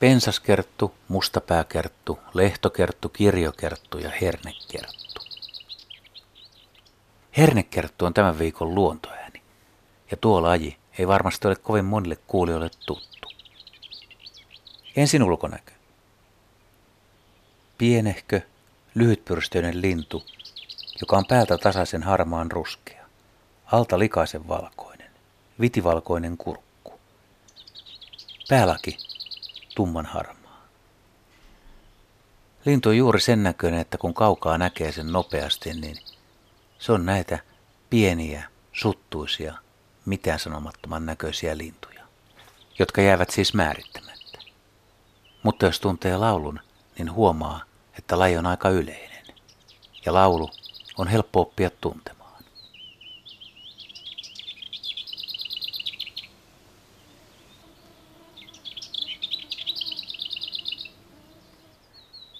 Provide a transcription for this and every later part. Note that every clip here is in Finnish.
Pensaskerttu, mustapääkerttu, lehtokerttu, kirjokerttu ja hernekerttu. Hernekerttu on tämän viikon luontoääni, ja tuo laji ei varmasti ole kovin monille kuulijoille tuttu. Ensin ulkonäkö. Pienehkö, lyhytpyrstöinen lintu, joka on päältä tasaisen harmaan ruskea, alta likaisen valkoinen, vitivalkoinen kurkku. Päälaki tumman harmaa. Lintu on juuri sen näköinen, että kun kaukaa näkee sen nopeasti, niin se on näitä pieniä, suttuisia, mitään sanomattoman näköisiä lintuja, jotka jäävät siis määrittämättä. Mutta jos tuntee laulun, niin huomaa, että laji on aika yleinen. Ja laulu on helppo oppia tuntemaan.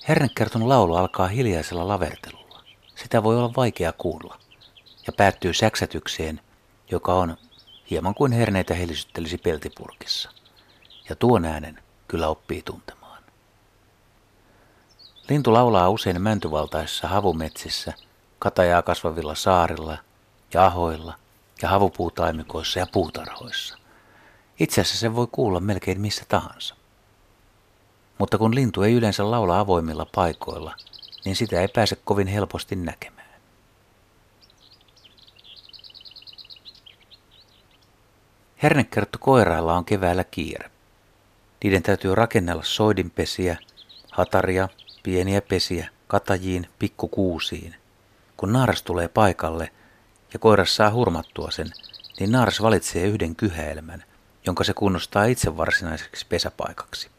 Hernekerton laulu alkaa hiljaisella lavertelulla. Sitä voi olla vaikea kuulla. Ja päättyy säksätykseen, joka on hieman kuin herneitä helisyttelisi peltipurkissa. Ja tuon äänen kyllä oppii tuntemaan. Lintu laulaa usein mäntyvaltaisissa havumetsissä, katajaa kasvavilla saarilla ja ahoilla ja havupuutaimikoissa ja puutarhoissa. Itse asiassa se voi kuulla melkein missä tahansa. Mutta kun lintu ei yleensä laula avoimilla paikoilla, niin sitä ei pääse kovin helposti näkemään. Hernekerttu koirailla on keväällä kiire. Niiden täytyy rakennella soidinpesiä, hataria, pieniä pesiä, katajiin, pikkukuusiin. Kun naaras tulee paikalle ja koiras saa hurmattua sen, niin naaras valitsee yhden kyhäelmän, jonka se kunnostaa itse varsinaiseksi pesäpaikaksi.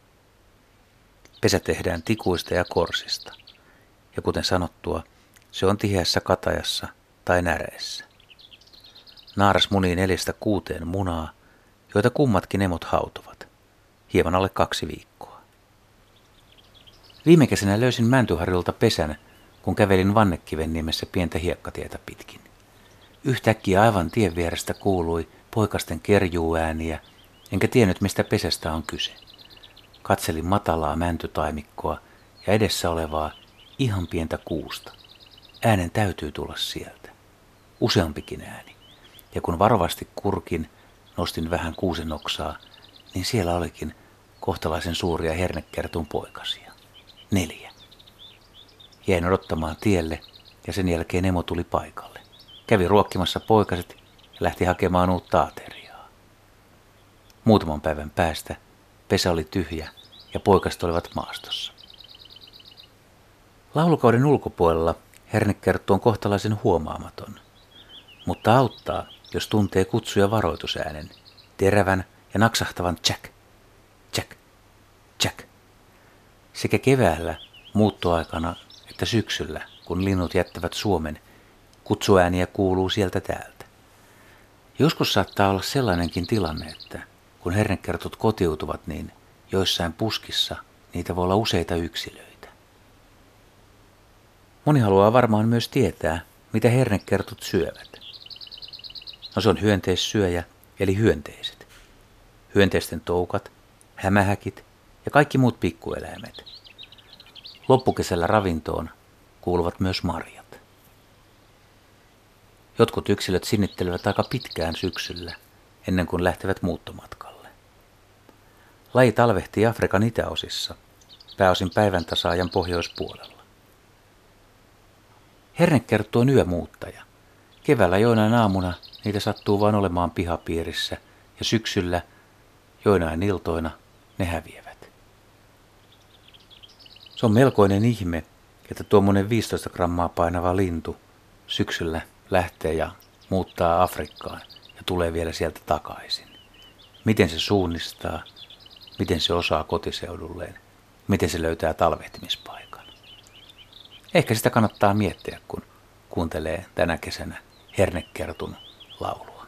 Pesä tehdään tikuista ja korsista. Ja kuten sanottua, se on tiheässä katajassa tai näreessä. Naaras munii neljästä kuuteen munaa, joita kummatkin emot hautovat. Hieman alle kaksi viikkoa. Viime kesänä löysin Mäntyharjulta pesän, kun kävelin Vannekiven nimessä pientä hiekkatietä pitkin. Yhtäkkiä aivan tien vierestä kuului poikasten kerjuääniä, enkä tiennyt mistä pesästä on kyse. Katselin matalaa mäntytaimikkoa ja edessä olevaa ihan pientä kuusta. Äänen täytyy tulla sieltä. Useampikin ääni. Ja kun varovasti kurkin, nostin vähän kuusen oksaa, niin siellä olikin kohtalaisen suuria hernekertun poikasia. Neljä. Jäin odottamaan tielle ja sen jälkeen emo tuli paikalle. Kävi ruokkimassa poikaset ja lähti hakemaan uutta ateriaa. Muutaman päivän päästä pesä oli tyhjä ja poikaset olivat maastossa. Laulukauden ulkopuolella hernekerttu on kohtalaisen huomaamaton, mutta auttaa, jos tuntee kutsuja varoitusäänen, terävän ja naksahtavan jack, jack, jack. Sekä keväällä, muuttoaikana että syksyllä, kun linnut jättävät Suomen, kutsuääniä kuuluu sieltä täältä. Joskus saattaa olla sellainenkin tilanne, että kun hernekertut kotiutuvat, niin Joissain puskissa niitä voi olla useita yksilöitä. Moni haluaa varmaan myös tietää, mitä hernekertut syövät. No se on hyönteissyöjä, eli hyönteiset. Hyönteisten toukat, hämähäkit ja kaikki muut pikkueläimet. Loppukesällä ravintoon kuuluvat myös marjat. Jotkut yksilöt sinnittelevät aika pitkään syksyllä, ennen kuin lähtevät muuttomatkalle. Laji talvehtii Afrikan itäosissa, pääosin päivän tasaajan pohjoispuolella. Hernekerttu on yömuuttaja. Keväällä joinain aamuna niitä sattuu vain olemaan pihapiirissä ja syksyllä joinain iltoina ne häviävät. Se on melkoinen ihme, että tuommoinen 15 grammaa painava lintu syksyllä lähtee ja muuttaa Afrikkaan ja tulee vielä sieltä takaisin. Miten se suunnistaa, miten se osaa kotiseudulleen, miten se löytää talvehtimispaikan. Ehkä sitä kannattaa miettiä, kun kuuntelee tänä kesänä hernekertun laulua.